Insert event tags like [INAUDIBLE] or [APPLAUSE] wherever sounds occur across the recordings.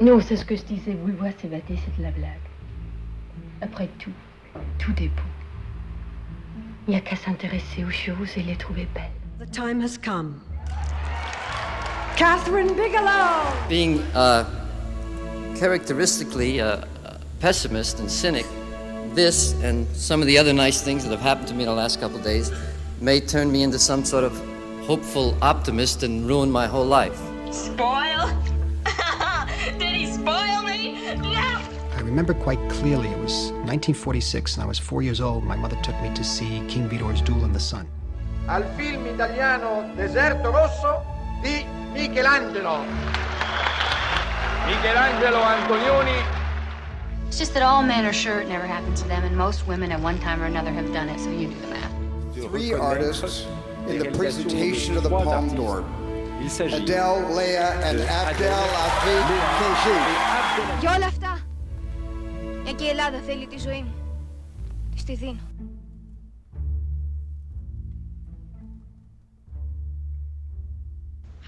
Non, c'est ce que je disais. Vouloir s'évader, c'est de la blague. Après tout, tout est beau. Il n'y a qu'à s'intéresser aux choses et les trouver belles. The time has come. Kathryn Bigelow! Being uh, characteristically a, a pessimist and cynic, this and some of the other nice things that have happened to me in the last couple of days may turn me into some sort of hopeful optimist and ruin my whole life. Spoil? Did me? No! I remember quite clearly it was 1946 and I was four years old. My mother took me to see King Vidor's Duel in the Sun. al film italiano Deserto Rosso di Michelangelo. Michelangelo Antonioni It's just that all men are sure it never happened to them, and most women at one time or another have done it, so you do the math. Three artists in the presentation of the Palme d'Or. Il s'agit Adele, Leia Abdel Και όλα αυτά, μια και η Ελλάδα θέλει τη ζωή μου, τη δίνω.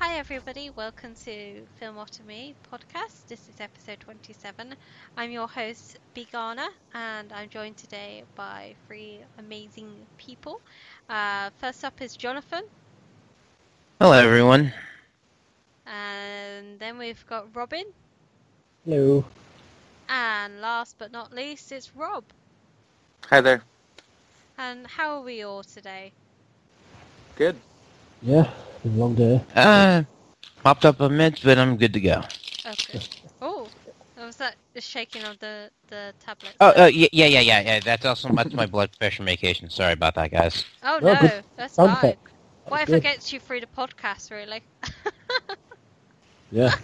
Hi everybody, welcome to Film podcast. This is episode 27. I'm your host Bianca and I'm joined today by three amazing people. Uh, first up is Jonathan. Hello everyone and then we've got Robin, Hello. and last but not least, it's Rob. Hi there. And how are we all today? Good. Yeah, been a long day. Uh, popped up a mid, but I'm good to go. Okay. Oh, was that the shaking of the the tablet? Oh, uh, yeah, yeah, yeah, yeah, yeah. That's also that's my blood pressure medication. Sorry about that, guys. Oh No, no, that's fine. effect. What if Good. it gets you through the podcast, really? [LAUGHS] Yeah.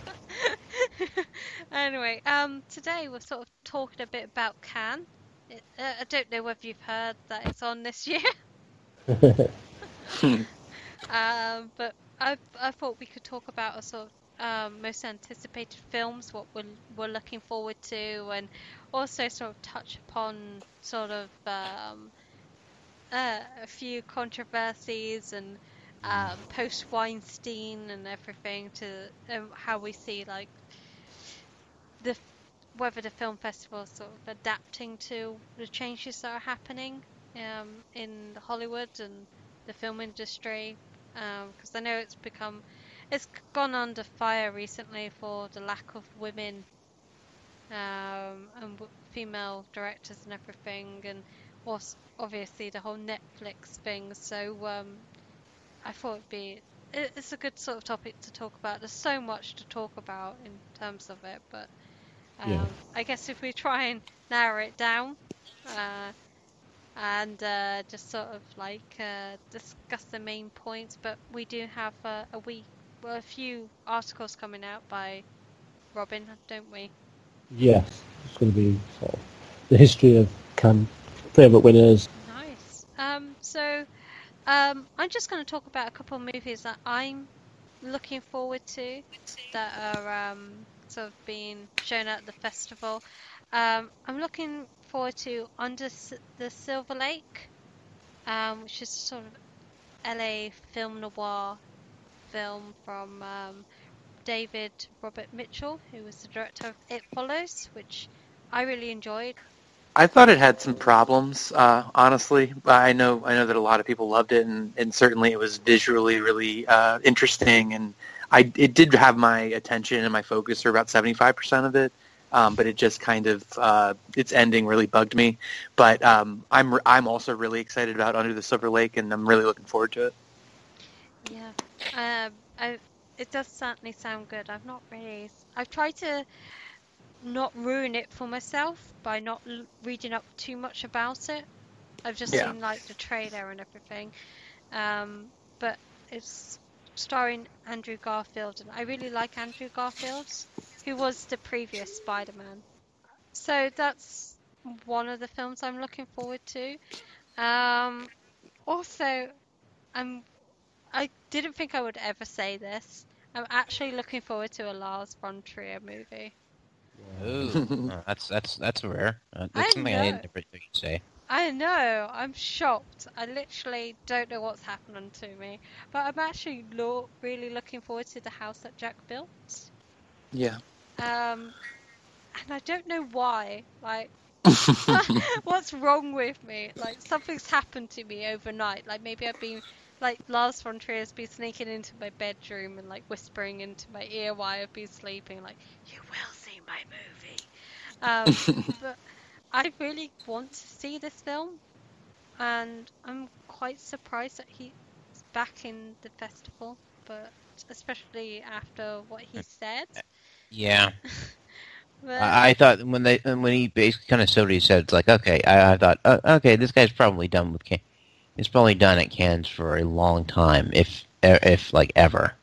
[LAUGHS] anyway, um, today we're sort of talking a bit about Cannes. It, uh, I don't know whether you've heard that it's on this year, [LAUGHS] [LAUGHS] um, but I I thought we could talk about a sort of um, most anticipated films, what we're we're looking forward to, and also sort of touch upon sort of um, uh, a few controversies and um, post Weinstein and everything to um, how we see like the whether the film festival is sort of adapting to the changes that are happening um, in Hollywood and the film industry because I know it's become it's gone under fire recently for the lack of women um, and female directors and everything and also obviously the whole Netflix thing. So um, I thought it'd be it's a good sort of topic to talk about there's so much to talk about in terms of it but um, Yeah. I guess if we try and narrow it down uh, and uh, just sort of like uh, discuss the main points. But we do have uh, a week, well, a few articles coming out by Robin, don't we? yes. It's going to be sort of the history of Cannes, favourite winners. Nice. Um, so um, I'm just going to talk about a couple of movies that I'm looking forward to that are um, sort of being shown at the festival. Um, I'm looking forward to Under the Silver Lake, um, which is sort of LA film noir film from um, David Robert Mitchell, who was the director of It Follows, which I really enjoyed. I thought it had some problems, uh, honestly. I know I know that a lot of people loved it, and, and certainly it was visually really uh, interesting, and I it did have my attention and my focus for about seventy five percent of it. Um, but it just kind of uh, its ending really bugged me. But um, I'm I'm also really excited about Under the Silver Lake, and I'm really looking forward to it. Yeah, um, I, it does certainly sound good. I've not really. I've tried to not ruin it for myself by not l- reading up too much about it. I've just Yeah. seen like the trailer and everything, um, but it's starring Andrew Garfield, and I really like Andrew Garfield, who was the previous Spider-Man. So that's one of the films I'm looking forward to. Um, also, I'm I didn't think I would ever say this. I'm actually looking forward to a Lars von Trier movie. Ooh, [LAUGHS] that's that's that's rare. Uh, I that's something I know. didn't really say. I know, I'm shocked. I literally don't know what's happening to me. But I'm actually lo- really looking forward to the house that Jack built. Yeah. Um, and I don't know why. Like, [LAUGHS] [LAUGHS] what's wrong with me? Like, something's happened to me overnight. Like, maybe I've been like Lars von Trier's been sneaking into my bedroom and like whispering into my ear while I've been sleeping, like, "You will see my movie." Um, [LAUGHS] but I really want to see this film, and I'm quite surprised that he's back in the festival. But especially after what he said. Yeah. [LAUGHS] But I, I thought when they when he basically kind of said what he said, it's like okay. I, I thought uh, okay, this guy's probably done with Cannes. He's probably done at Cannes for a long time, if if like ever.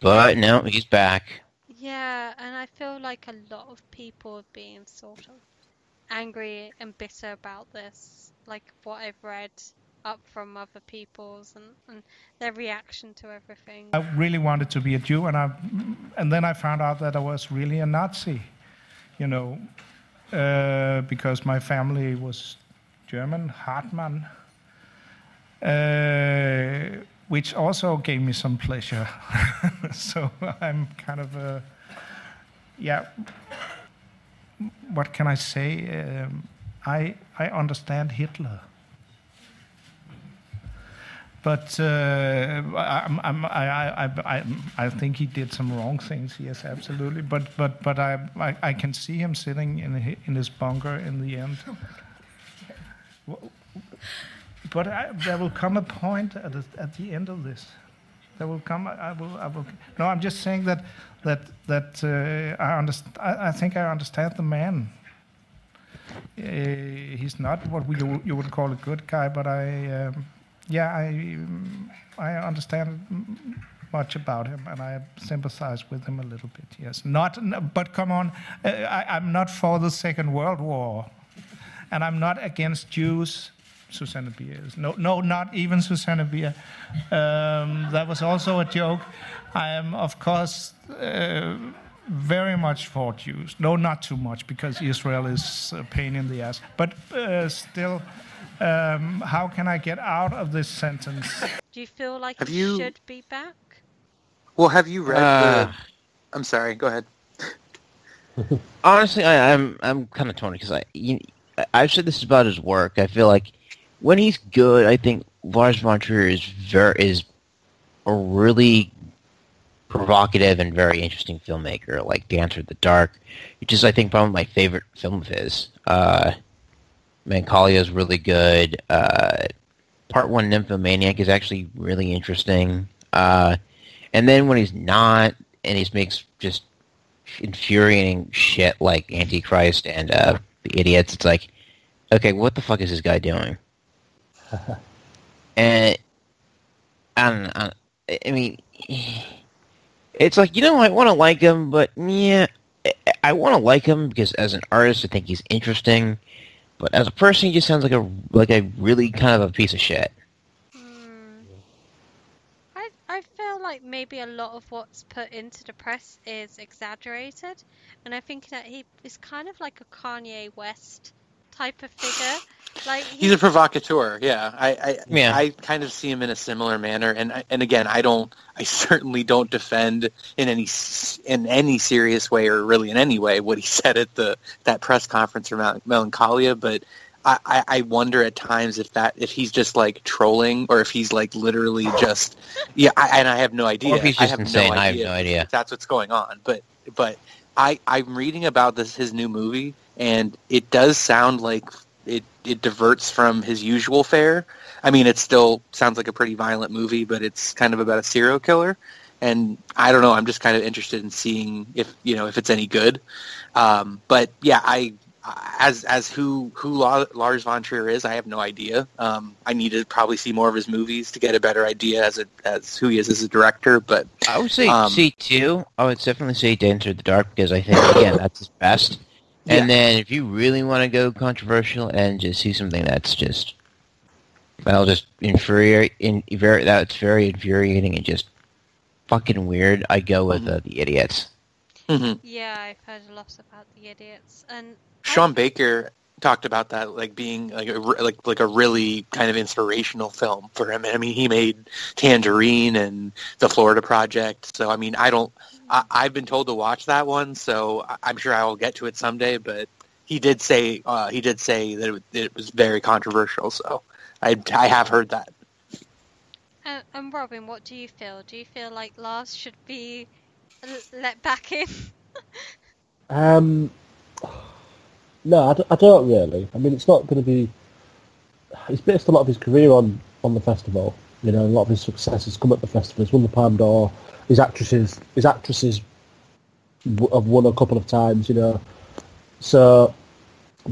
But no, he's back. Yeah, and I feel like a lot of people have been sort of angry and bitter about this, like what I've read up from other people's and, and their reaction to everything. I really wanted to be a Jew, and I, and then I found out that I was really a Nazi, you know, uh, because my family was German, Hartmann, uh, which also gave me some pleasure. [LAUGHS] so I'm kind of a, yeah. What can I say? Um, I I understand Hitler but uh, I, I'm, I, I, I, I think he did some wrong things. Yes, absolutely. But but but I I, I can see him sitting in in his bunker in the end. But I, there will come a point at the, at the end of this. There will come. I I will. I will. No, I'm just saying that that that uh, I understand. I, I think I understand the man. Uh, he's not what we you would call a good guy, but I. Um, yeah, I I understand much about him, and I sympathize with him a little bit. Yes, not, but come on, uh, I, I'm not for the Second World War, and I'm not against Jews. Susanne Bier is no, no, not even Susanne Bier. Um, that was also a joke. I am, of course. Uh, very much for Jews. No, not too much, because Israel is a pain in the ass. But uh, still, um, how can I get out of this sentence? Do you feel like Have you- should be back? Well, have you read Uh. the? I'm sorry. Go ahead. [LAUGHS] Honestly, I, I'm I'm kind of torn because I you, I've said this about his work. I feel like when he's good, I think Lars von Trier is very is a really provocative and very interesting filmmaker. Like Dancer in the Dark, which is I think probably my favorite film of his. Uh, Melancholia is really good. Uh, Part One Nymphomaniac is actually really interesting. Uh, and then when he's not, and he makes just infuriating shit like Antichrist and uh, the idiots. It's like, okay, what the fuck is this guy doing? [LAUGHS] and I don't. I- mean, it's like you know I want to like him, but yeah, I- want to like him because as an artist, I think he's interesting. But as a person, he just sounds like a like a really kind of a piece of shit. Hmm. I, I feel like maybe a lot of what's put into the press is exaggerated, and I think that he is kind of like a Kanye West type of figure. Like He's a provocateur. Yeah, I, I, Yeah. I kind of see him in a similar manner. And I- and again, I don't, I certainly don't defend in any in any serious way or really in any way what he [LAUGHS] said at the that press conference for Mel- Melancholia. But I, I, I wonder at times if that if he's just like trolling or if he's like literally just yeah. I, and I have no idea. Or if he's I just have insane. no I have no idea. that's what's going on. But but I I'm reading about this his new movie, and it does sound like it it diverts from his usual fare. I mean, it still sounds like a pretty violent movie, but it's kind of about a serial killer. And I don't know. I'm just kind of interested in seeing if you know if it's any good. Um, but yeah, I as as who who Lars von Trier is, I have no idea. Um, I need to probably see more of his movies to get a better idea as a as who he is as a director. But I would say Um, C two. I would definitely say Dancer in the Dark because I think again that's his best. And then if you really want to go controversial and just see something that's just that'll just infuriate, in, very that's very infuriating and just fucking weird, I go with uh, the idiots. Mhm. Yeah, I've heard a lot about the idiots, and Sean Baker talked about that like being like a, like like a really kind of inspirational film for him. I mean, he made Tangerine and The Florida Project. So I mean, I don't. I, I've been told to watch that one, so I- I'm sure I will get to it someday. But he did say uh, he did say that it, was- it was very controversial. So I I have heard that. And, and Robin, what do you feel? Do you feel like Lars should be let back in? [LAUGHS] Um, no, I, d- I don't really. I mean, it's not going to be. He's based a lot of his career on on the festival. You know, a lot of his success has come at the festival. He's won the Palme d'Or. His actresses, his actresses have won a couple of times. You know, so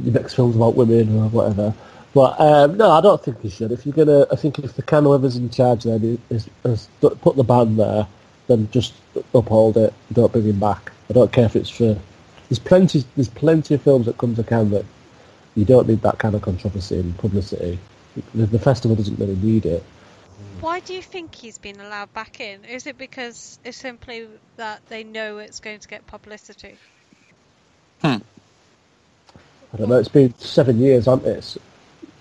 he makes films about women or whatever. But um, no, I don't think he should. If you're gonna, I think if the Cannes whoever's in charge then is, is, put the ban there, then just uphold it. Don't bring him back. I don't care if it's for. There's plenty. There's plenty of films that come to Cannes that you don't need that kind of controversy and publicity. The, the festival doesn't really need it. Why do you think he's been allowed back in? Is it because it's simply that they know it's going to get publicity? Hmm. I don't know. It's been seven years, hasn't it? It's-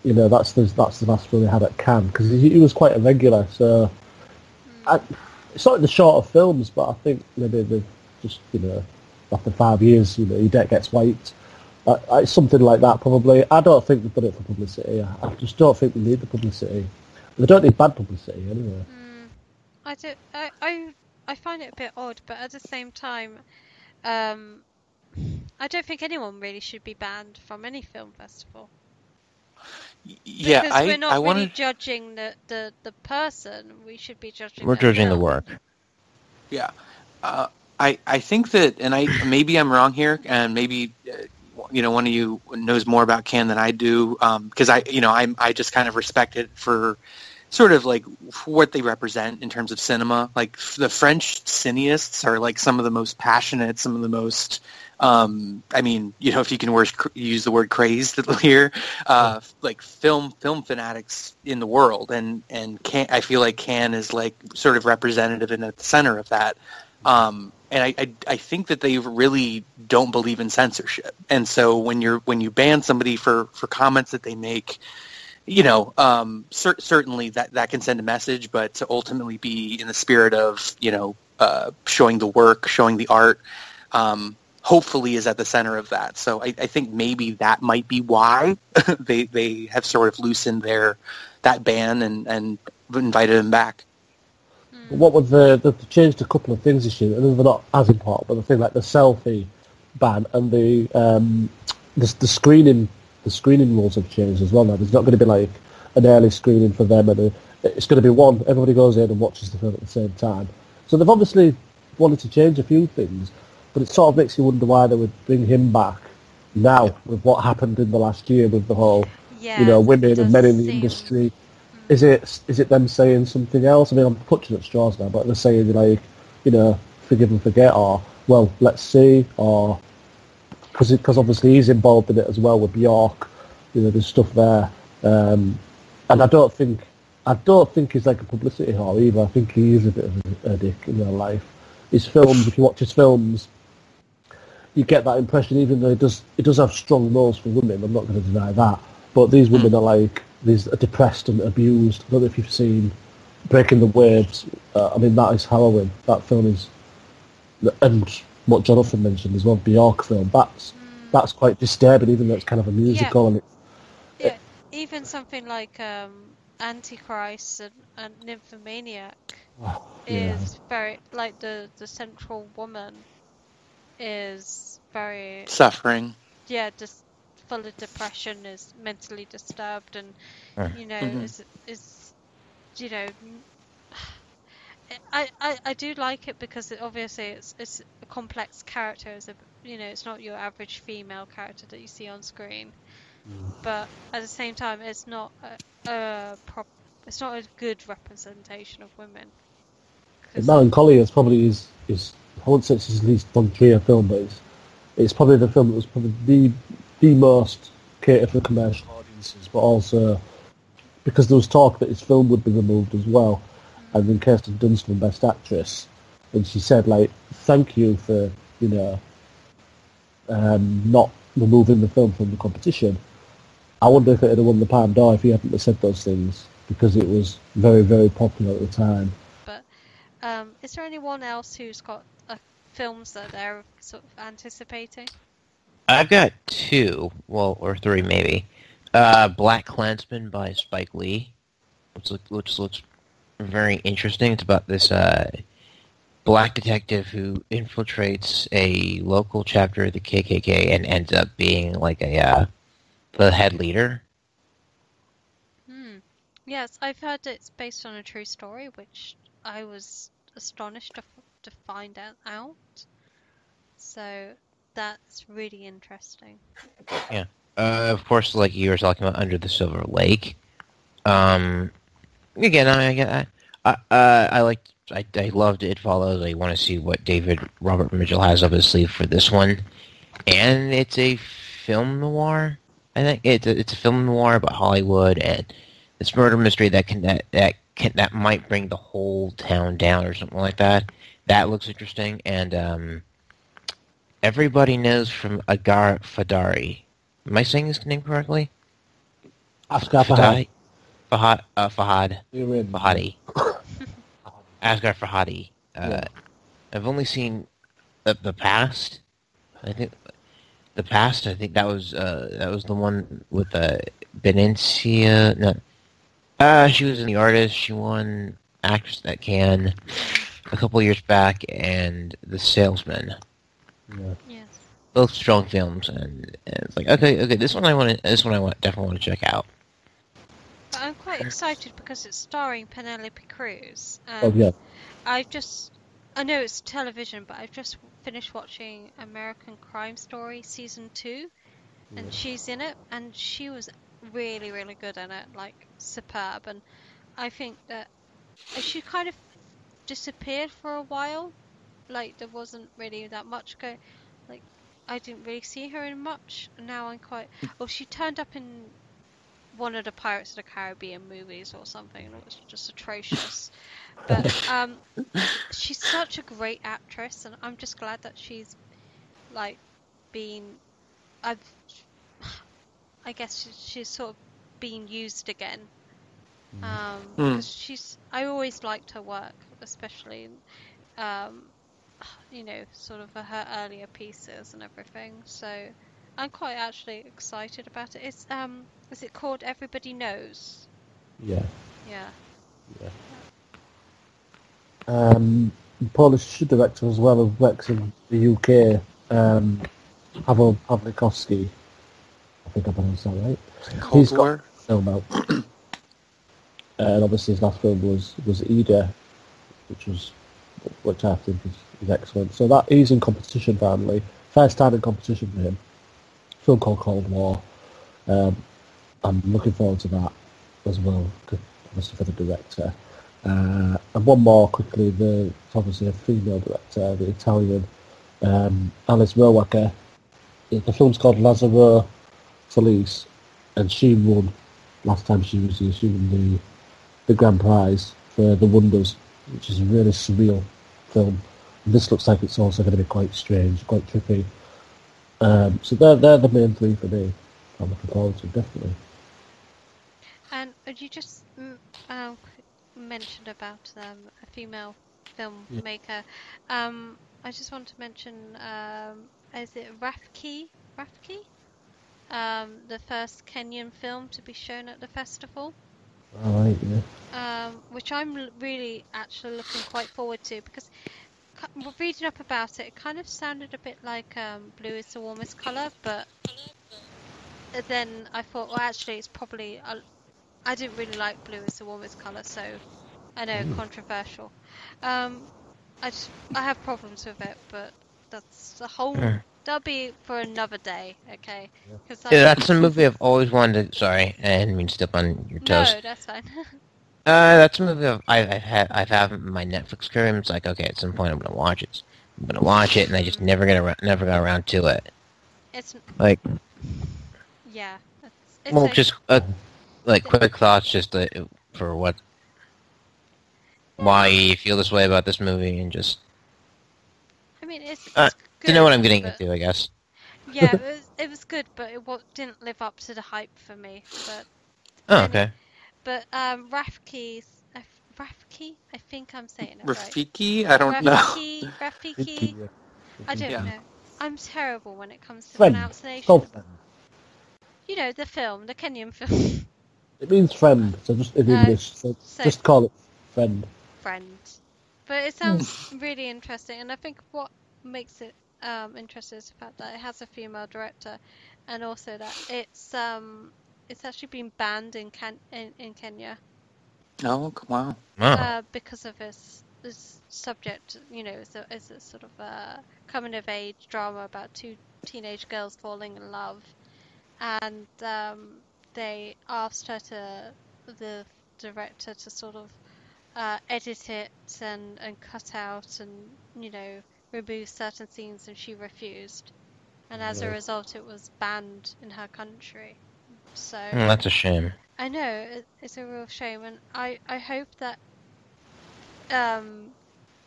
you know, that's the that's the last film we had at Cannes because he, he was quite a regular. So hmm. I, it's not in the shorter films, but I think maybe they've just you know after five years, you know, your debt gets wiped. Uh, it's something like that probably. I don't think they've done it for publicity. I, I just don't think they need the publicity. They don't need bad publicity anyway. I do. I, I I find it a bit odd, but at the same time, um, I don't think anyone really should be banned from any film festival. Yeah, because I we're not I really wanted judging the, the, the person. We should be judging. We're the judging the work. Yeah, uh, I I think that, and I maybe I'm wrong here, and maybe uh, you know one of you knows more about Cannes than I do, because I you know I I just kind of respect it for sort of like what they represent in terms of cinema. Like the French cineasts are like some of the most passionate, some of the most. Um, I mean, you know, if you can use the word crazed [LAUGHS] here, uh, like film film fanatics in the world, and and can I feel like Cannes is like sort of representative and at the center of that. Um, and I, I I think that they really don't believe in censorship, and so when you're when you ban somebody for for comments that they make, you know, um, cer- certainly that that can send a message, but to ultimately be in the spirit of you know uh, showing the work, showing the art, um, hopefully is at the center of that. So I, I think maybe that might be why [LAUGHS] they they have sort of loosened their that ban and and invited him back. What was the they've changed a couple of things this year, and they're not as important, but the thing like the selfie ban and the um, the, the screening the screening rules have changed as well. Now there's not going to be like an early screening for them, and a, it's going to be one. Everybody goes in and watches the film at the same time. So they've obviously wanted to change a few things, but it sort of makes you wonder why they would bring him back now with what happened in the last year with the whole, you know, women and men in the seem- industry. Mm-hmm. Is it is it them saying something else? I mean, I'm clutching at straws now, but they're saying like, you know, forgive and forget, or well, let's see, or because obviously he's involved in it as well with Bjork. You know, there's stuff there, um, and I don't think I don't think he's like a publicity whore either. I think he is a bit of a, a dick in real life. His films, if you watch his films, you get that impression. Even though it does he does have strong roles for women, I'm not going to deny that. But these women are like these are depressed and abused. I don't know if you've seen Breaking the Waves. Uh, I mean, that is harrowing. That film is, and what Jonathan mentioned as well, Bjork film. That's that's quite disturbing, even though it's kind of a musical and it, Yeah, even something like um, Antichrist and, and Nymphomaniac Oh, yeah. is very like the the central woman is very Suffering. yeah just full of depression is mentally disturbed and Uh, you know Mhm. is is you know I, I, I do like it because it, obviously it's it's a complex character it's a you know it's not your average female character that you see on screen. Mm. But at the same time it's not a, a prop, it's not a good representation of women. Melancholia is probably his, his I wouldn't say it's his least von Trier film, but it's, it's probably the film that was probably the the most catered for commercial audiences, but also because there was talk that his film would be removed as well, and then Kirsten Dunst won Best Actress, and she said like, "Thank you for you know um, not removing the film from the competition." I wonder if it had won the Palme d'Or if he hadn't said those things because it was very, very popular at the time. But um, is there anyone else who's got uh, films that they're sort of anticipating? I've got two, well, or three maybe. Uh, Black Klansman by Spike Lee, which, look, which looks very interesting. It's about this uh, black detective who infiltrates a local chapter of the KKK and ends up being like a uh, the head leader. Hmm. Yes, I've heard it's based on a true story, which I was astonished to, to find out, out. So that's really interesting. Yeah. Uh, of course, like you were talking about, Under the Silver Lake. Um, again, I I I, uh, I like I I loved It Follows. I want to see what David Robert Mitchell has up his sleeve for this one, and it's a film noir. I think it's a, it's a film noir about Hollywood and this murder mystery that can that that can that might bring the whole town down or something like that. That looks interesting, and um, everybody knows from Asghar Farhadi. Am I saying his name correctly? Asghar Fahad. Fahad. Uh, Fahad. You're. Farhadi. [LAUGHS] Asghar Farhadi. Uh, Yeah. I've only seen the, the past. I think the past. I think that was uh, that was the one with uh, Benicia. No, uh, she was in the artist. She won actress that Cannes a couple years back, and the salesman. Yeah. Yes. Both strong films, and, and it's like okay, okay, this one I want. to This one I want definitely want to check out. I'm quite excited because it's starring Penelope Cruz. Oh yeah. I've just, I know it's television, but I've just finished watching American Crime Story season two, and she's in it, and she was really, really good in it, like superb. And I think that uh, she kind of disappeared for a while, like there wasn't really that much going, like I didn't really see her in much. Now I'm quite. Well, she turned up in one of the Pirates of the Caribbean movies or something, and it was just atrocious. [LAUGHS] But um, she's such a great actress, and I'm just glad that she's like been. I've. I guess she- she's sort of being used again. Um, Mm. 'cause she's. I always liked her work, especially. Um, you know, sort of her earlier pieces and everything. So I'm quite actually excited about it. It's um, is it called Everybody Knows? Yeah. Yeah. Yeah. Um, Polish director as well who works in the UK, um, Pavel Pawlikowski. I think I pronounced that right. Cold He's got War? a film out. and obviously his last film was, was Ida, which was which I think is, is excellent. So that he's in competition finally. First time in competition for him. Film called Cold War. Um, I'm looking forward to that as well, obviously for the director. Uh, and one more quickly, the obviously a female director, the Italian um, Alice Rohrwacher. The film's called Lazzaro Felice, and she won last time she was here. She won the the grand prize for The Wonders, which is a really surreal film. And this looks like it's also going to be quite strange, quite trippy. Um, so they're they're the main three for me. I'm looking forward to definitely. And uh, you just um, mentioned about um, a female filmmaker. Um, I just want to mention, um, is it Rafki? Rafki? Um, the first Kenyan film to be shown at the festival, All right, yeah. um, which I'm really actually looking quite forward to because reading up about it, it kind of sounded a bit like um, Blue is the warmest color, but then I thought, well, actually, it's probably. I I didn't really like blue as the warmest color, so I know Mm. controversial. Um, I just I have problems with it, but that's a whole. Yeah. That'll be for another day, okay? Because Yeah, that's a movie I've always wanted. To, sorry, I didn't mean to step on your toes. No, that's fine. [LAUGHS] Uh, that's a movie I've, I've, I've had. I've had my Netflix career. It's like, okay, at some point I'm gonna watch it. I'm gonna watch it, and I just never get around, never got around to it. it's Like, yeah. It's, it's well, like- just uh, like quick thoughts, just uh, for what, why you feel this way about this movie, and just I mean, it's, it's uh, good, to know what I'm getting but- into, I guess. yeah, it [LAUGHS] was, it was good, but it wa- didn't live up to the hype for me. But Oh, okay. but um, Rafiki, uh, Rafiki, I think I'm saying it right. Rafiki? I don't know. Rafiki, Rafiki. I don't Yeah. know. I'm terrible when it comes to Friend. pronunciation. Called. You know the film, the Kenyan [LAUGHS] film, It means friend, so just in Uh, English, so, so- just call it friend. friend. But it sounds really interesting, and I think what makes it um, interesting is the fact that it has a female director, and also that it's um it's actually been banned in Ken- in, in Kenya. Oh, wow. uh, because of its, its subject. You know, it's a, it's a sort of a coming of age drama about two teenage girls falling in love, and um, they asked her to the director to sort of uh, edit it and and cut out and you know remove certain scenes, and she refused. And as a result, it was banned in her country. So Mm, that's a shame. I know it, it's a real shame, and I I hope that um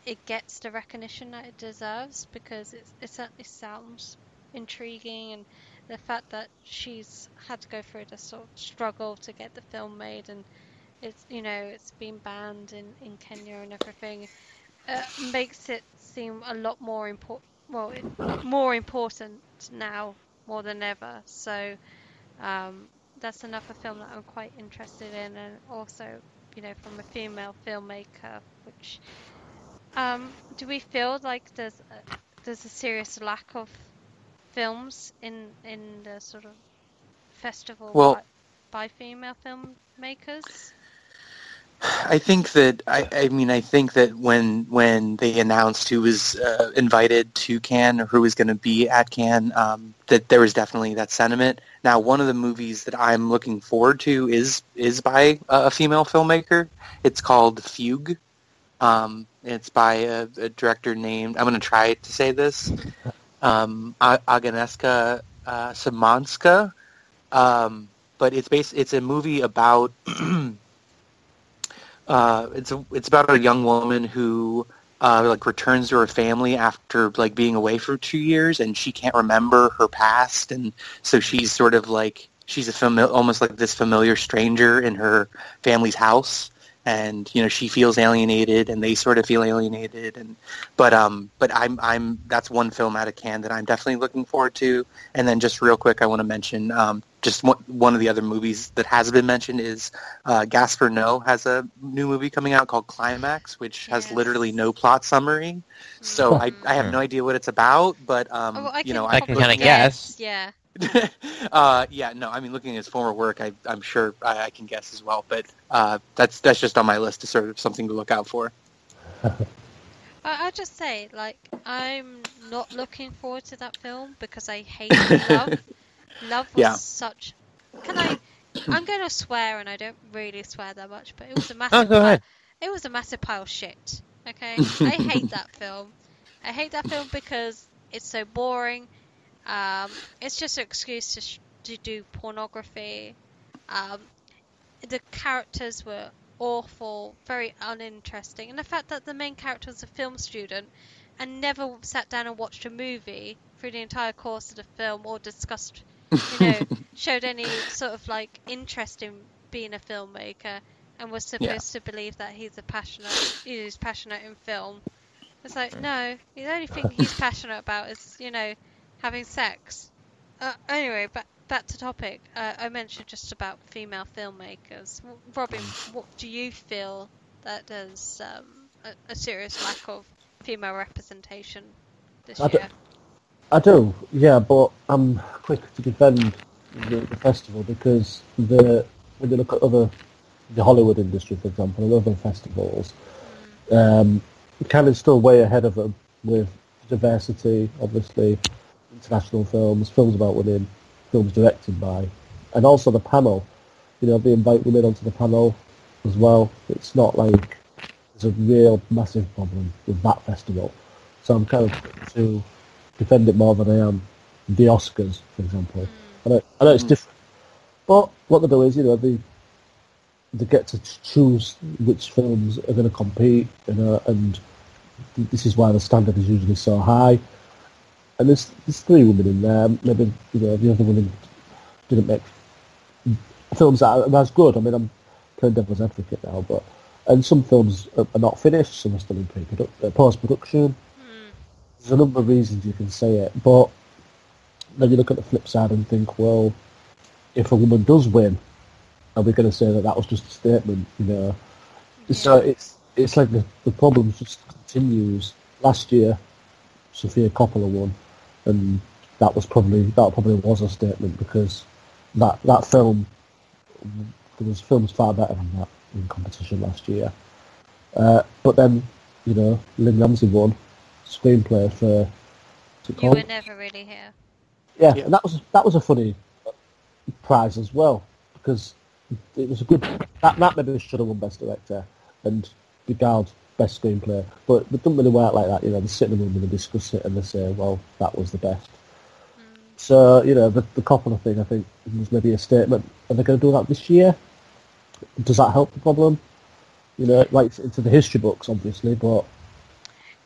it gets the recognition that it deserves because it it certainly sounds intriguing, and the fact that she's had to go through this sort of struggle to get the film made, and it's you know it's been banned in in Kenya and everything, uh, makes it seem a lot more important. Well, it, more important now more than ever. So um, that's another film that I'm quite interested in, and also, you know, from a female filmmaker. Which um, do we feel like there's a, there's a serious lack of films in in the sort of festival Well- by, by female filmmakers? I think that I, I mean I think that when when they announced who was uh, invited to Cannes or who was going to be at Cannes, um, that there was definitely that sentiment. Now, one of the movies that I'm looking forward to is is by a female filmmaker. It's called Fugue. Um, it's by a, a director named I'm going to try to say this um, Agnieszka uh, Simanska. Um, but it's based. It's a movie about [CLEARS THROAT] uh, it's a, it's about a young woman who uh, like returns to her family after like being away for two years, and she can't remember her past, and so she's sort of like she's a fami- almost like this familiar stranger in her family's house, and you know she feels alienated, and they sort of feel alienated, and but um but I'm I'm that's one film out of Cannes that I'm definitely looking forward to, and then just real quick I want to mention um just one, one of the other movies that has been mentioned is uh, Gaspar Noé has a new movie coming out called Climax, which has literally no plot summary. So I, I have no idea what it's about, but um, Oh, I you know I can looking kinda at- guess. Yeah. [LAUGHS] uh, yeah, no, I mean looking at his former work, I, I'm sure I, I can guess as well. But uh, that's that's just on my list to sort of something to look out for. [LAUGHS] I, I just say, like, I'm not looking forward to that film because I hate [LAUGHS] Love. Love was Yeah. such. Can I? I'm going to swear, and I don't really swear that much, but it was a massive. Oh, pile, ahead. It was a massive pile of shit. Okay, I hate that film. I hate that film because it's so boring. Um, it's just an excuse to sh- to do pornography. Um, the characters were awful, very uninteresting, and the fact that the main character was a film student and never sat down and watched a movie through the entire course of the film or discussed, you know, [LAUGHS] showed any sort of like interest in being a filmmaker and was supposed to believe that he's a passionate, he's passionate in film. It's like no, the only thing he's passionate about is you know having sex. Uh, anyway, back back to topic. Uh, I mentioned just about female filmmakers. Robin, what do you feel that there's um, a, a serious lack of female representation this I year? I do, yeah, but I'm quick to defend the, the festival because the when you look at other the Hollywood industry, for example, and other festivals, um, Cannes is still way ahead of them with diversity, obviously, international films, films about women, films directed by, and also the panel. You know, they invite women onto the panel as well. It's not like there's a real massive problem with that festival. So I'm kind of to defend it more than I am the Oscars, for example. Mm. I know, I know it's mm. different, but what they do is, you know, they they get to choose which films are going to compete, you know, and this is why the standard is usually so high. And there's there's three women in there. Maybe you know the other women didn't make films that are as good. I mean, I'm playing devil's advocate now, but and some films are, are not finished, some are still in pre uh, post production. There's a number of reasons you can say it, but then you look at the flip side and think, well, if a woman does win, are we going to say that that was just a statement? You know, yeah. so it's it's like the the problem just continues. Last year, Sofia Coppola won, and that was probably that probably was a statement because that that film there was films far better than that in competition last year. Uh, but then, you know, Lynne Ramsay won screenplay for. You were never really here. Yeah, yeah, and that was that was a funny prize as well because it was a good that that maybe should have won best director and Beguiled best screenplay, but it doesn't really work like that. You know, they sit in the room and they discuss it and they say, well, that was the best. Mm. So you know, the the Coppola thing, I think, was maybe a statement. Are they going to do that this year? Does that help the problem? You know, like into the history books, obviously, but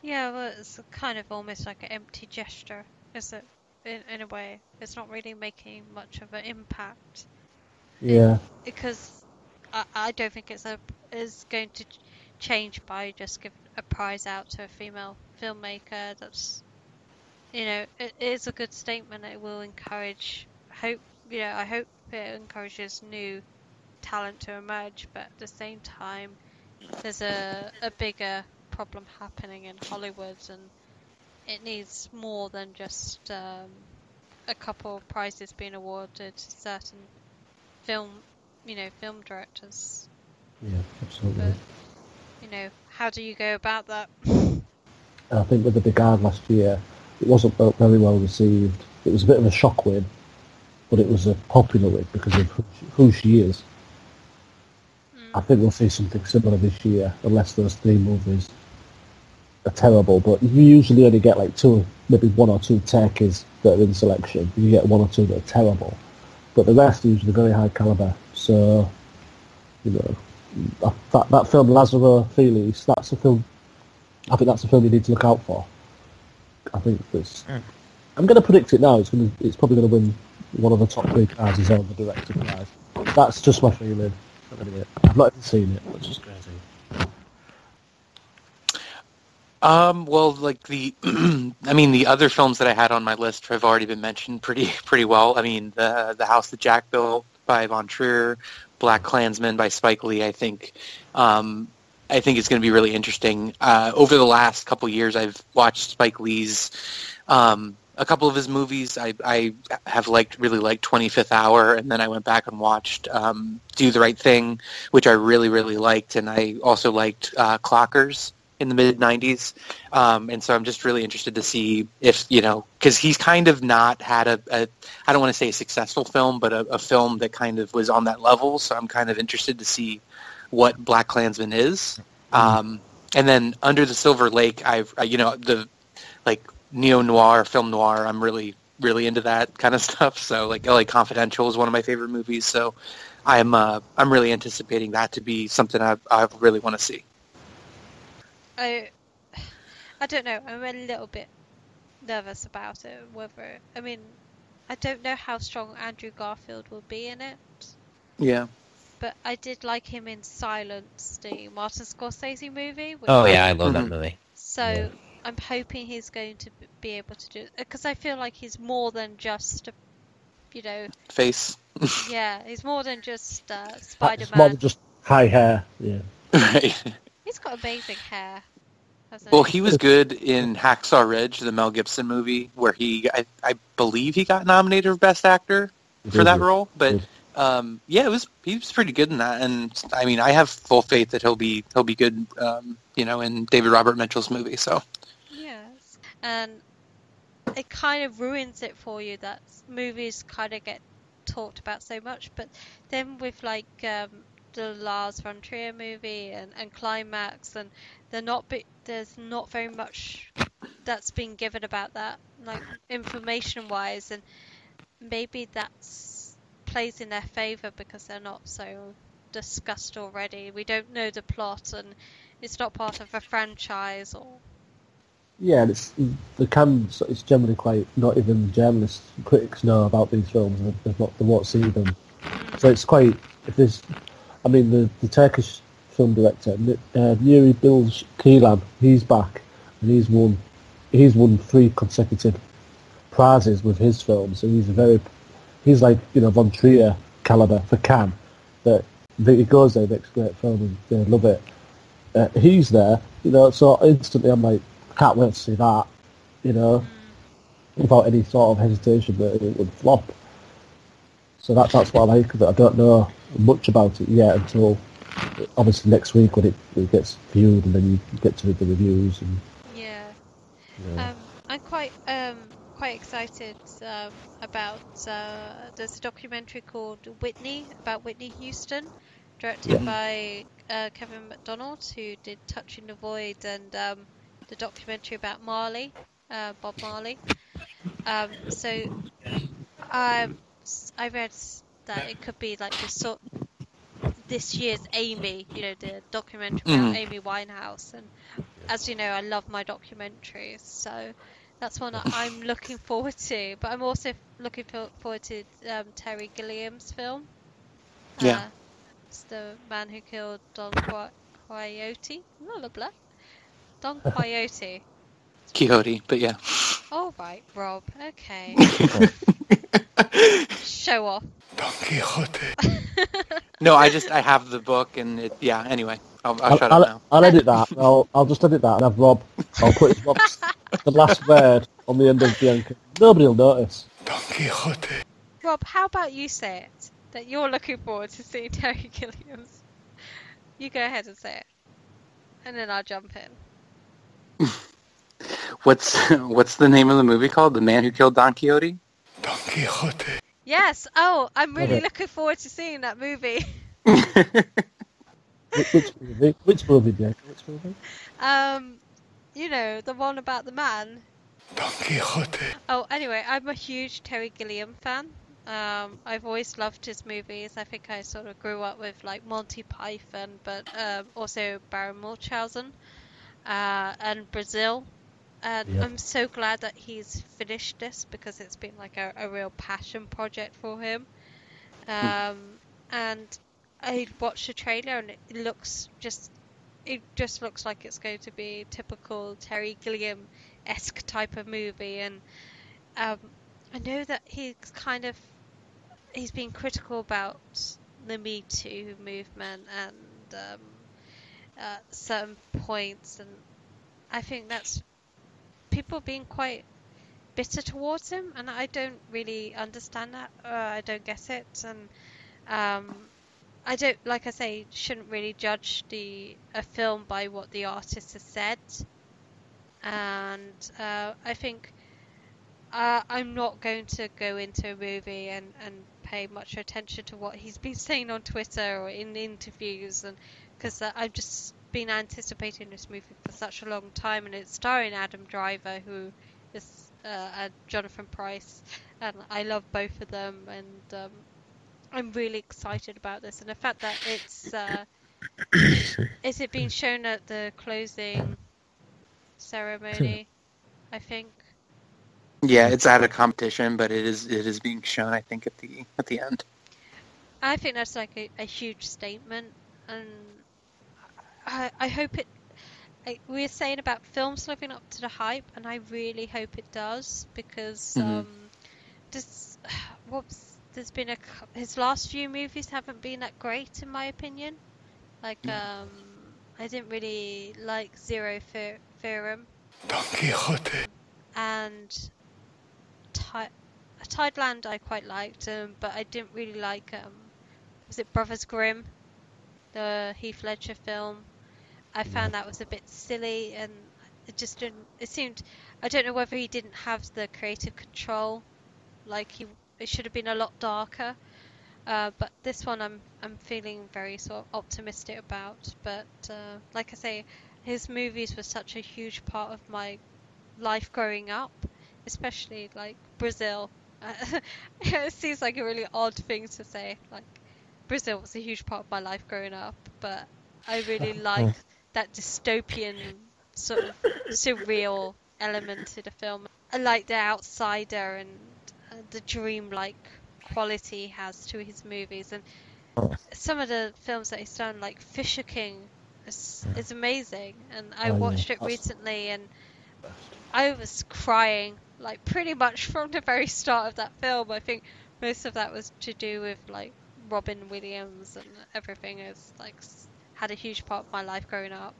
yeah, well, it's kind of almost like an empty gesture, is it? In, in a way, it's not really making much of an impact. Yeah. because I, I don't think it's a is going to change by just giving a prize out to a female filmmaker. That's you know, it is a good statement. It will encourage hope. You know, I hope it encourages new talent to emerge, but at the same time, there's a a bigger problem happening in Hollywood, and it needs more than just um, a couple of prizes being awarded to certain film, you know, film directors. Yeah, absolutely. But, you know, how do you go about that? I think with the Beguiled last year, it wasn't very well received. It was a bit of a shock win, but it was a popular win because of who she is. Mm. I think we'll see something similar this year, unless those three movies are terrible, but you usually only get like two, maybe one or two techies that are in selection. You get one or two that are terrible, but the rest are usually very high caliber. So, you know, that that film Lazzaro Felice, that's a film. I think that's a film you need to look out for. I think that's. Mm. I'm going to predict it now. It's going to. It's probably going to win one of the top three prizes on the director prize. That's just my feeling. I've not even seen it. It's just crazy. Um, well, like the, [CLEARS THROAT] I mean, the other films that I had on my list have already been mentioned pretty [LAUGHS] pretty well. I mean, the the House that Jack built by Von Trier, Black Klansman by Spike Lee. I think, um, I think it's going to be really interesting. Uh, over the last couple years, I've watched Spike Lee's. Um, a couple of his movies I, I have liked really liked 25th Hour and then I went back and watched um, Do the Right Thing which I really really liked and I also liked uh, Clockers in the mid 90s um, and so i'm just really interested to see if you know because he's kind of not had a, a i don't want to say a successful film but a, a, film that kind of was on that level. So i'm kind of interested to see what black klansman is. Mm-hmm. um, and then under the silver lake i've you know the like neo noir film noir i'm really really into that kind of [LAUGHS] stuff. So like la confidential is one of my favorite movies. So i'm uh, i'm really anticipating that to be something i, I really want to see I [SIGHS] I don't know. I'm a little bit nervous about it. Whether I mean, I don't know how strong Andrew Garfield will be in it. Yeah. But I did like him in Silence, the Martin Scorsese movie. Oh yeah, I love that mm-hmm. movie. So yeah. I'm hoping he's going to be able to do it. because I feel like he's more than just a, you know, face. [LAUGHS] yeah, he's more than just uh, Spider-Man. more than just high hair. Yeah. right. [LAUGHS] [LAUGHS] He's got amazing hair. Well, he was good in Hacksaw Ridge, the Mel Gibson movie, where he, I, I believe, he got nominated for Best Actor for that role. But um, yeah, it was he was pretty good in that, and I mean, I have full faith that he'll be he'll be good, um, you know, in David Robert Mitchell's movie. So yes, and it kind of ruins it for you that movies kind of get talked about so much, but then with like um, the Lars von Trier movie and, and Climax, and they're not be, there's not very much that's been given about that, like information wise, and maybe that's plays in their favor because they're not so discussed already. We don't know the plot, and it's not part of a franchise or Yeah, and it's the Cannes. It's generally quite not even journalists, critics know about these films. They've not, they won't see them, so it's quite. If there's, I mean, the the Turkish film director uh, Nuri Bilge Ceylan, he's back, and he's won, he's won three consecutive prizes with his films. So he's a very, he's like you know Von Trier caliber for Cannes. That, that he goes there, makes a great film, and they love it. Uh, he's there, you know. So instantly, I'm like, can't wait to see that, you know, without any sort of hesitation that it would flop. So that, that's what I like of it. I don't know much about it yet until obviously next week when it, it gets viewed and then you get to read the reviews and Yeah. Yeah. Um, I'm quite um, quite excited um, about. Uh, there's a documentary called Whitney about Whitney Houston, directed Yeah. by uh, Kevin Macdonald, who did Touching the Void and um, the documentary about Marley, uh, Bob Marley. Um, so I I read that it could be like the sort this year's Amy, you know, the documentary about Mhm. Amy Winehouse, and as you know, I love my documentaries, so that's one I'm looking forward to. But I'm also looking for, forward to um, Terry Gilliam's film. Yeah. Uh, it's the man who killed Don Qui- Quixote. Blah blah. Don [LAUGHS] Quixote. Quixote, but yeah. All right, Rob. Okay. [LAUGHS] Show off. Don Quixote. [LAUGHS] no, I just I have the book and it. Yeah. Anyway, I'll, I'll, I'll, shut I'll, up now. I'll edit that. I'll, I'll just edit that and have Rob. I'll put [LAUGHS] Rob's, the last word on the end of Bianca. Nobody will notice. Don Quixote. Rob, how about you say it? That you're looking forward to seeing Terry [LAUGHS] Gilliam's. You go ahead and say it, and then I'll jump in. What's what's the name of the movie called? The Man Who Killed Don Quixote. Don Quixote. Yes. Oh, I'm really Okay. looking forward to seeing that movie. [LAUGHS] Which, which movie? Which movie, Bianca? Which movie? Um, you know the one about the man. Don Quixote. Oh, anyway, I'm a huge Terry Gilliam fan. Um, I've always loved his movies. I think I sort of grew up with like Monty Python, but um, also Baron Munchausen uh, and Brazil. And Yeah. I'm so glad that he's finished this because it's been like a, a real passion project for him. Um, and I watched the trailer and it looks just it just looks like it's going to be typical Terry Gilliam esque type of movie and um, I know that he's kind of he's been critical about the Me Too movement and um, uh, certain points and I think that's people being quite bitter towards him and I don't really understand that uh, I don't get it and um, I don't like I say shouldn't really judge the a film by what the artist has said. And uh, I think uh, I'm not going to go into a movie and, and pay much attention to what he's been [LAUGHS] saying on Twitter or in interviews and because uh, I'm just been anticipating this movie for such a long time and it's starring Adam Driver who is uh, and Jonathan Pryce and I love both of them and um, I'm really excited about this and the fact that it's uh, [COUGHS] is it being shown at the closing ceremony I think Yeah, it's at a competition, but it is it is being shown. I think at the at the end. I think that's like a, a huge statement, and I, I hope it. I, we were saying about films living up to the hype, and I really hope it does because Mhm. um, just [SIGHS] whoops, there's been a his last few movies haven't been that great in my opinion. Like um, I didn't really like Zero Fe- Theorem and Ti- Tideland I quite liked, um, but I didn't really like. Um, was it Brothers Grimm, the Heath Ledger film? I found that was a bit silly, and it just didn't. It seemed. I don't know whether he didn't have the creative control, like he. It should have been a lot darker. Uh, but this one, I'm I'm feeling very sort of optimistic about. But uh, like I say, his movies were such a huge part of my life growing up, especially like Brazil. [LAUGHS] it seems like a really odd thing to say. Like Brazil was a huge part of my life growing up, but I really [LAUGHS] like that dystopian sort of surreal element to the film. I like the outsider and uh, the dream-like quality he has to his movies, and some of the films that he's done, like Fisher King, is, is amazing. And I Oh, yeah, watched it recently, and I was crying like pretty much [LAUGHS] from the very start of that film. I think most of that was to do with like Robin Williams and everything. Is like had a huge part of my life growing up.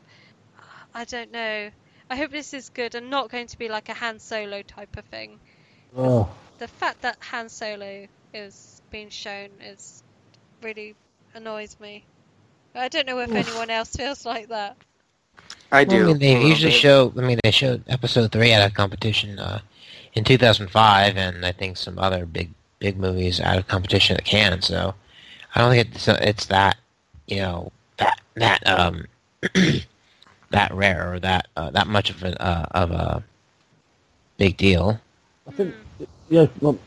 I don't know. I hope this is good and not going to be like a Han Solo type of thing. Oh, The fact that Han Solo is being shown is really annoys me. I don't know if anyone else feels like that. I Well, do. I mean, they usually bit. show. I mean, they showed episode three out of competition uh, in 2005, and I think some other big big movies out of competition at Cannes. So I don't think it's it's that you know that that um [CLEARS THROAT] that rare or that uh, that much of a uh, of a big deal. I think, yeah, well,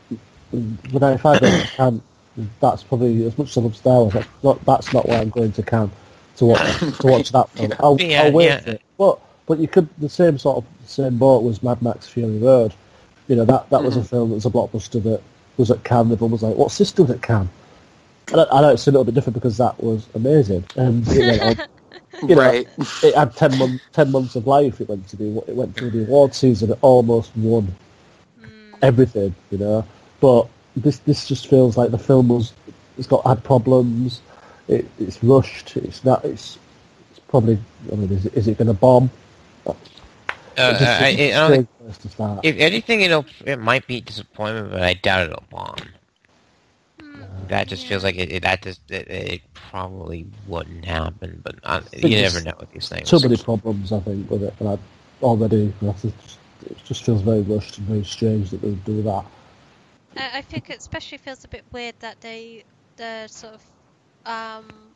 when I find that Cannes, that's probably as much as I love Star Wars. That's not, that's not why I'm going to Cannes to watch to watch that [COUGHS] film. I'll, Yeah, I'll wait yeah. for it. But but you could the same sort of same boat was Mad Max Fury Road. You know that that was a film that was a blockbuster that was at Cannes. Everyone was like, "What's this doing at Cannes?" I know, I know it's a little bit different because that was amazing, and it went on, you know, Right. it had ten months ten months of life. It went to the it went through the award season. It almost won everything, you know. But this this just feels like the film was it's got had problems. It, it's rushed. It's not. It's it's probably. I mean, is it, is it going to bomb? Uh, just- I, I, I don't think, strange place to start. if anything, it'll it might be disappointment, but I doubt it'll bomb. That just feels like it, it that just it, it probably wouldn't happen, but uh, think you never know with these things. So many problems, I think, with it, and I already. It just feels very rushed and very strange that they would do that. I, I think it especially feels a bit weird that they they're sort of um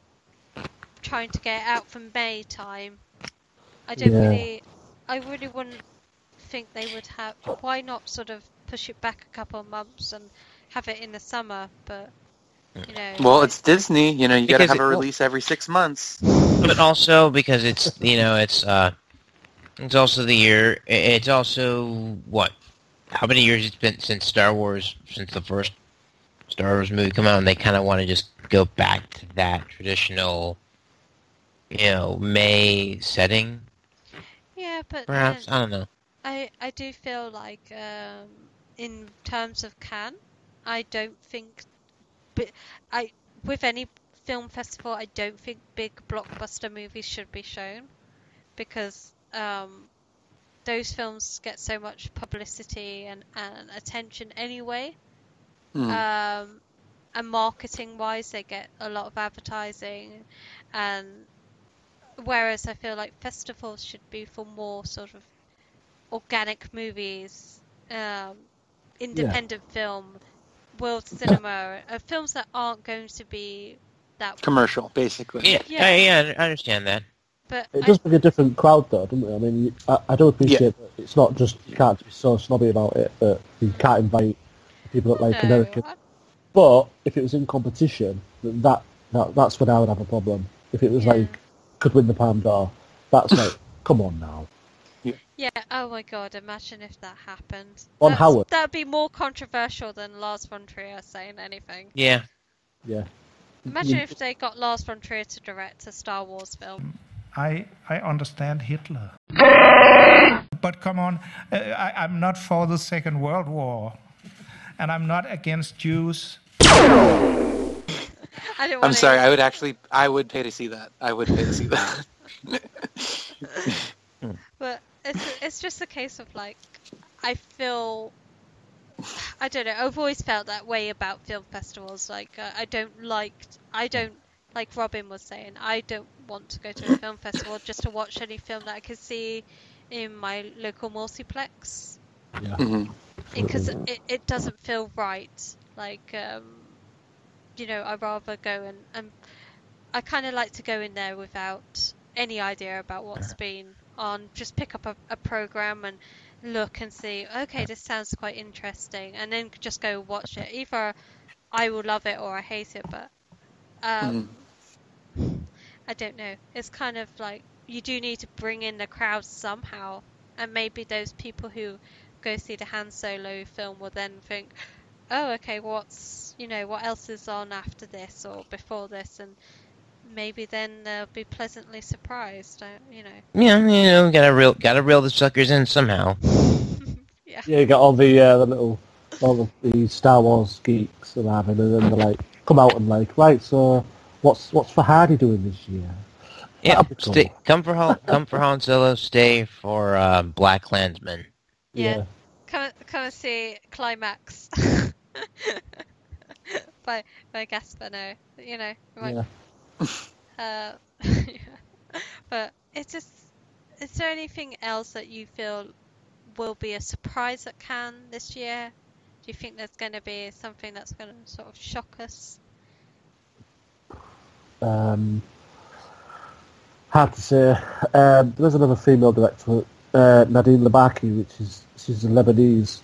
trying to get it out from May time. I don't Yeah. really, I really wouldn't think they would have. Why not sort of push it back a couple of months and have it in the summer? But you know, Well, it's Disney. You know, you got to have a it- well- release every six months. but also because it's you know it's uh it's also the year it's also what how many years it's been since Star Wars since the first Star Wars movie come out and they kind of want to just go back to that traditional you know May setting yeah, but perhaps then I don't know I I do feel like um, in terms of Cannes, I don't think, but I with any film festival, I don't think big blockbuster movies should be shown because um, those films get so much publicity and, and attention anyway. Hmm. Um, and marketing wise, they get a lot of advertising, and whereas I feel like festivals should be for more sort of organic movies, um, independent film, world cinema, uh, films that aren't going to be that. Commercial, basically. yeah Yeah. I, yeah I understand that But It I- does bring a different crowd, though, doesn't it? I mean, I, I do appreciate that it's not just you can't be so snobby about it that you can't invite people that like No, American. I- But if it was in competition, that, that that's when I would have a problem. If it was Yeah. like could win the Palme d'Or, that's like, come on now. Yeah. Oh my God! Imagine if that happened. Ron That's- Howard. That'd be more controversial than Lars von Trier saying anything. yeah Yeah. Imagine You- if they got Lars von Trier to direct a Star Wars film. I I understand Hitler. But come on, uh, I, I'm not for the Second World War, and I'm not against Jews. [LAUGHS] I don't I'm wanna- sorry. I would actually, I would pay to see that. I would pay to see that. [LAUGHS] But it's it's just a case of like I feel I don't know. I've always felt that way about film festivals. Like uh, I don't like I don't like Robin was saying. I don't want to go to a [LAUGHS] film festival just to watch any film that I could see in my local multiplex Yeah. Mhm. because it, it doesn't feel right. Like um, you know, I'd rather go and, and I kind of like to go in there without any idea about what's been on. Just pick up a, a program and look and see. Okay, this sounds quite interesting, and then just go watch it. Either I will love it or I hate it, but um, I don't know. It's kind of like you do need to bring in the crowd somehow. and maybe those people who go see the Han Solo film will then think, oh, okay, what's you know what else is on after this or before this, and maybe then they'll be pleasantly surprised. uh, You know. Yeah, you know, gotta reel, gotta reel the suckers in somehow. [LAUGHS] yeah. Yeah, you got all the uh, the little all the, the Star Wars geeks that are having, and then they're like, come out and like, right, so what's what's Farhadi doing this year? Yeah, cool. stay, come for Han, come for Han Solo, stay for uh, Black Klansman. Yeah. Come come and see Climax. [LAUGHS] by by Gaspar Noé. You know. Right. [LAUGHS] Uh, [LAUGHS] but it's just is there anything else that you feel will be a surprise at Cannes this year? Do you think there's going to be something that's going to sort of shock us? Um, hard to say. Um, there's another female director, uh, Nadine Labaki, which is she's a Lebanese.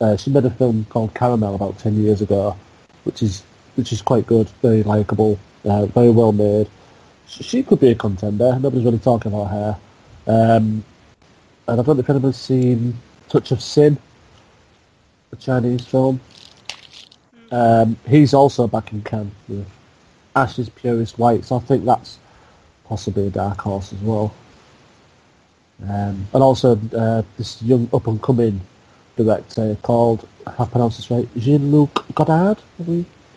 Uh, she made a film called Caramel about ten years ago, which is which is quite good, very likable, uh, very well made. She, could be a contender. Nobody's really talking about her. Um, and I don't know if anybody's seen Touch of Sin, the Chinese film. Um, he's also back in Cannes with Ash Is Purest White, so I think that's possibly a dark horse as well. Um, and also uh, this young up and coming director called, I pronounce this right, Jean-Luc Godard. Have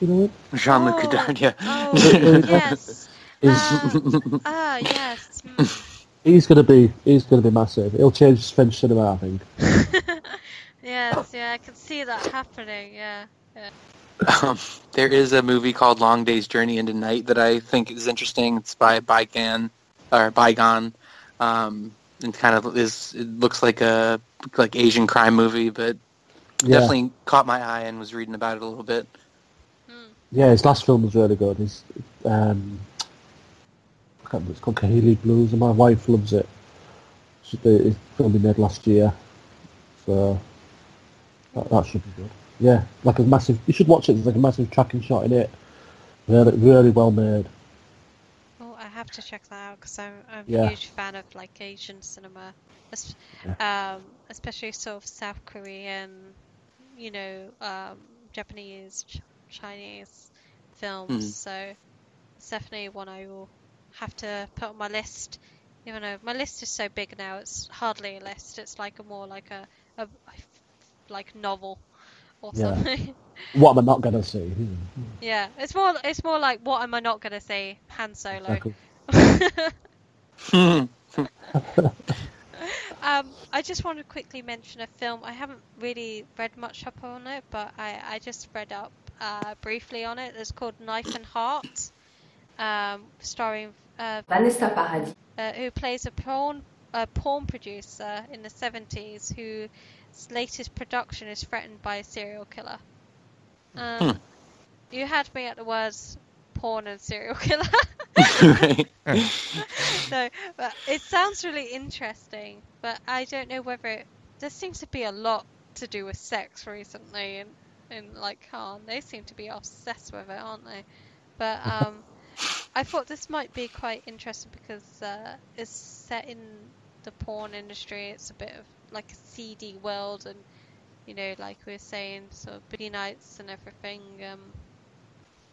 you know him? Jean-Luc Godard, yeah. Oh, yes. [LAUGHS] Is, Is- ah, yes. mm. [LAUGHS] he's gonna be he's gonna be massive. He'll change French cinema, I think. [LAUGHS] Yes, yeah, I can see that happening. Yeah. yeah. Um, there is a movie called Long Day's Journey into Night that I think is interesting. It's by Bi Gan or Bi Gan. Um, and kind of is it looks like a like Asian crime movie, but Yeah. definitely caught my eye and was reading about it a little bit. Yeah, his last film was really good. He's um, I can't remember, it's called Kaili Blues, and my wife loves it. She, the it's film he made last year, so that, that should be good. Yeah, like a massive. You should watch it. There's like a massive tracking shot in it. Really, really well made. Oh, I have to check that out because I'm, I'm Yeah. a huge fan of like Asian cinema, um, especially sort of South Korean, you know, um, Japanese, Chinese films. Mhm. So it's definitely one I will have to put on my list. Even though my list is so big now, it's hardly a list. It's like a more like a, a like novel or Yeah. something. [LAUGHS] What am I not gonna see? yeah, it's more it's more like what am I not gonna see? Han Solo. Exactly. [LAUGHS] [LAUGHS] Um, I just want to quickly mention a film. I haven't really read much up on it, but I, I just read up uh, briefly on it. It's called Knife and Heart, um, starring uh, Vanessa Paradis. uh, who plays a porn a porn producer in the 70s whose latest production is threatened by a serial killer. Um, You had me at the words porn and serial killer. [LAUGHS] no, but it sounds really interesting, but I don't know whether it, there seems to be a lot to do with sex recently in, in like Cannes. They seem to be obsessed with it, aren't they? But um, I thought this might be quite interesting because uh, it's set in the porn industry. It's a bit of like a seedy world, and you know, like we were saying, sort of boogie nights and everything. Um,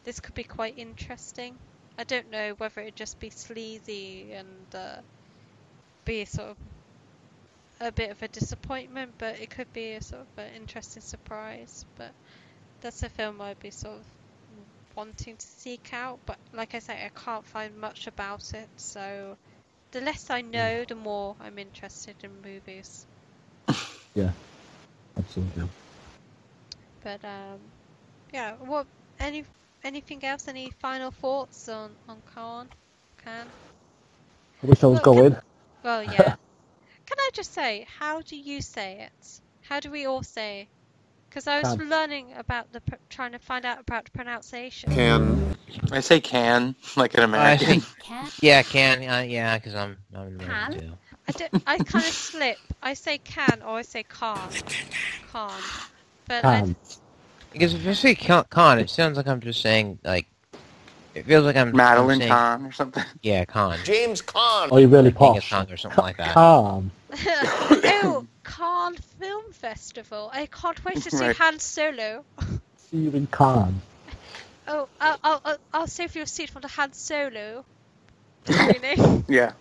this could be quite interesting. I don't know whether it'd just be sleazy and uh, be sort of a bit of a disappointment, but it could be a sort of an interesting surprise. But that's a film I'd be sort of wanting to seek out. But like I say, I can't find much about it, so the less I know, the more I'm interested in movies. [LAUGHS] Yeah, absolutely. But um, yeah, what any anything else? Any final thoughts on on Cannes? Cannes? I wish I was Well, going. Well, yeah. [LAUGHS] Can I just say, how do you say it? How do we all say? Because I was Can. learning about the pr- trying to find out about pronunciation. Can I say can [LAUGHS] like an I American? think, [LAUGHS] yeah, can, uh, yeah, because I'm, I'm American too. I, don't- I kind of slip. I say can or I say can't. Can't. But I, Because if I say con, con, it sounds like I'm just saying like It feels like I'm Madeline I'm saying- Kahn or something. Yeah, Khan. James Caan. Oh, you really Genghis posh. Khan or something like that. Calm. [COUGHS] oh, Cannes Film Festival. I can't wait to see Right. Han Solo. See you in Calm. Oh, I'll, I'll, I'll, I'll save you a seat for the Han Solo screening. [LAUGHS] Yeah.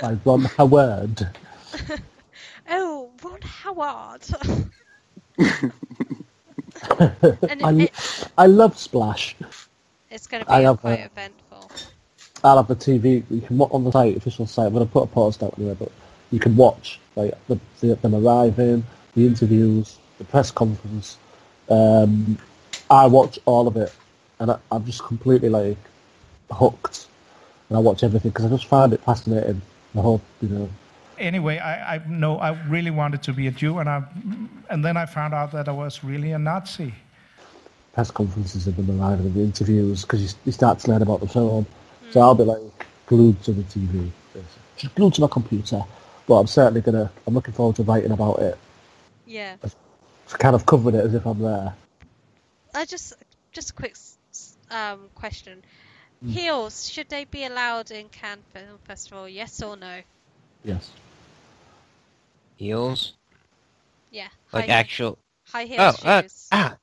By Ron Howard. [LAUGHS] oh, Ron Howard. [LAUGHS] And I, it- I love Splash. it's going to I be have, quite uh, eventful. I'll have the TV. You can watch on the site, official site. I'm going to put a post out anyway, but you can watch like the, the, them arriving, the interviews, the press conference. Um, I watch all of it, and I, I'm just completely like hooked, and I watch everything because I just find it fascinating. The whole, you know, Anyway, I, I know I really wanted to be a Jew, and I and then I found out that I was really a Nazi. press conferences of them arriving the interviews because you, you start to learn about the film. So I'll be like glued to the TV, basically. just glued to my computer. But I'm certainly gonna. I'm looking forward to writing about it, Yeah. to kind of covering it as if I'm there. I just just a quick s- s- um, question. Mm. Heels should they be allowed in Cannes Film Festival? Yes or no? Yes. Heels? Yeah. Like high- actual. high heel oh, uh, ah.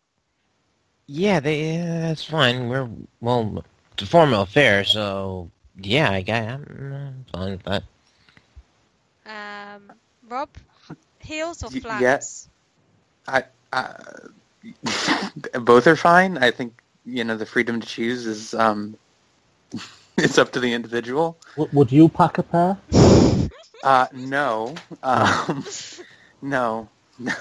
Yeah, they. Uh, that's fine. We're well, it's a formal affair, so yeah, I got. I'm uh, fine with that. Um, Rob, heels or Y- flats? I, I [LAUGHS] both are fine. I think you know the freedom to choose is um, [LAUGHS] it's up to the individual. W- would you pack a pair? Uh, no, um, [LAUGHS] no, no.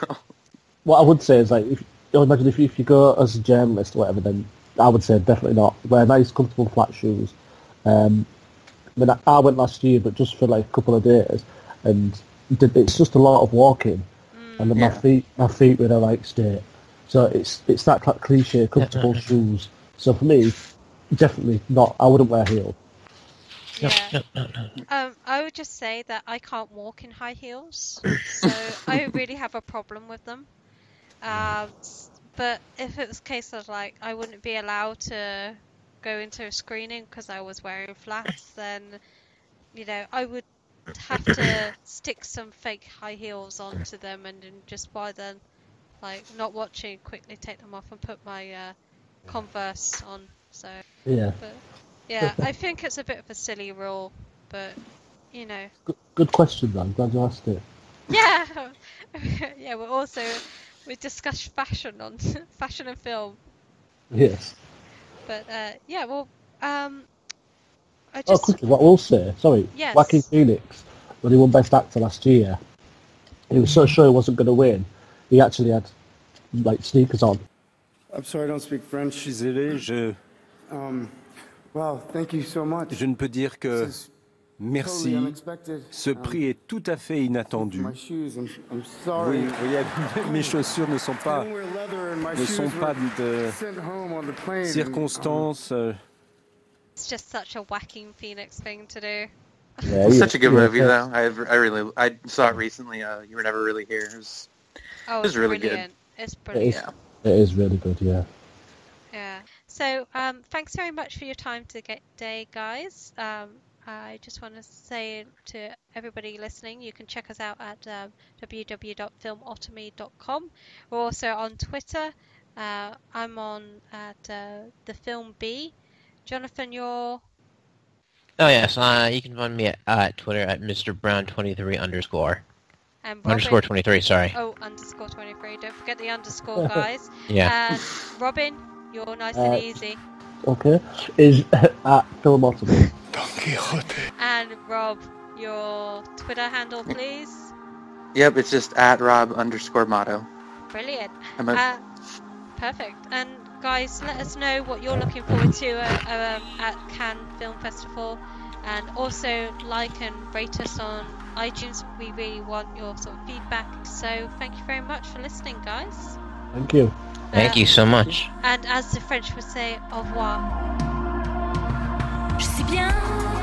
What I would say is like, if, you know, imagine if you, if you go as a journalist or whatever, then I would say definitely not. Wear nice, comfortable flat shoes. Um, I mean, I, I went last year, but just for like a couple of days, and it's just a lot of walking, and then my feet, my feet were in a right state. So it's it's that cl- cliche, comfortable [LAUGHS] shoes. So for me, definitely not. I wouldn't wear heels. Yeah. Um, I would just say that I can't walk in high heels, so I really have a problem with them. Um, but if it was a case of like I wouldn't be allowed to go into a screening because I was wearing flats, then you know I would have to stick some fake high heels onto them and then just by then, like not watching, quickly take them off and put my uh, Converse on. So Yeah. but yeah, I think it's a bit of a silly rule, but you know, Good, good question, man. Glad you asked it. yeah, [LAUGHS] yeah. We're also we discuss fashion on [LAUGHS] fashion and film, Yes. but uh, yeah, well, um, I Oh, quickly, what I will say, sorry, Yes. Joaquin Phoenix, when he won Best Actor last year, he was so sure he wasn't going to win, he actually had like sneakers on. I'm sorry, I don't speak French. Je suis désolé, je, Um, wow, thank you so much. je ne peux dire que This is merci. totally. Ce Um, prix est tout à fait inattendu. My shoes, I'm, I'm sorry. Oui, oui, mes chaussures ne sont pas, ne sont pas de um, circonstances. euh, it's just such a Joaquin Phoenix thing to do. Yeah, It's such a good movie, yeah. though. I I really I saw it recently. Uh, you were never really here. It was Oh, it was really brilliant! It's It is, brilliant. it is really good, yeah. Yeah. So, um, thanks very much for your time today, guys. Um, I just want to say to everybody listening, you can check us out at um, www.filmotomy.com. We're also on Twitter. Uh, I'm on at uh, the Film B. Jonathan, you're Oh yes, uh, you can find me at, uh, Twitter at Mr. Brown twenty three underscore and underscore twenty three. Sorry. Oh, underscore 23. Don't forget the underscore, guys. [LAUGHS] Yeah. And Robin, you're nice Uh, and easy. Okay. Is [LAUGHS] at Filmotomy. And Rob, your Twitter handle, please. Yep, it's just at Rob underscore motto. Brilliant. I'm a- Uh, perfect. And guys, let us know what you're looking forward to uh, um, at Cannes Film Festival, and also like and rate us on iTunes. We really want your sort of feedback. So thank you very much for listening, guys. Thank you. Thank you so much. And as the French would say, au revoir. Je sais bien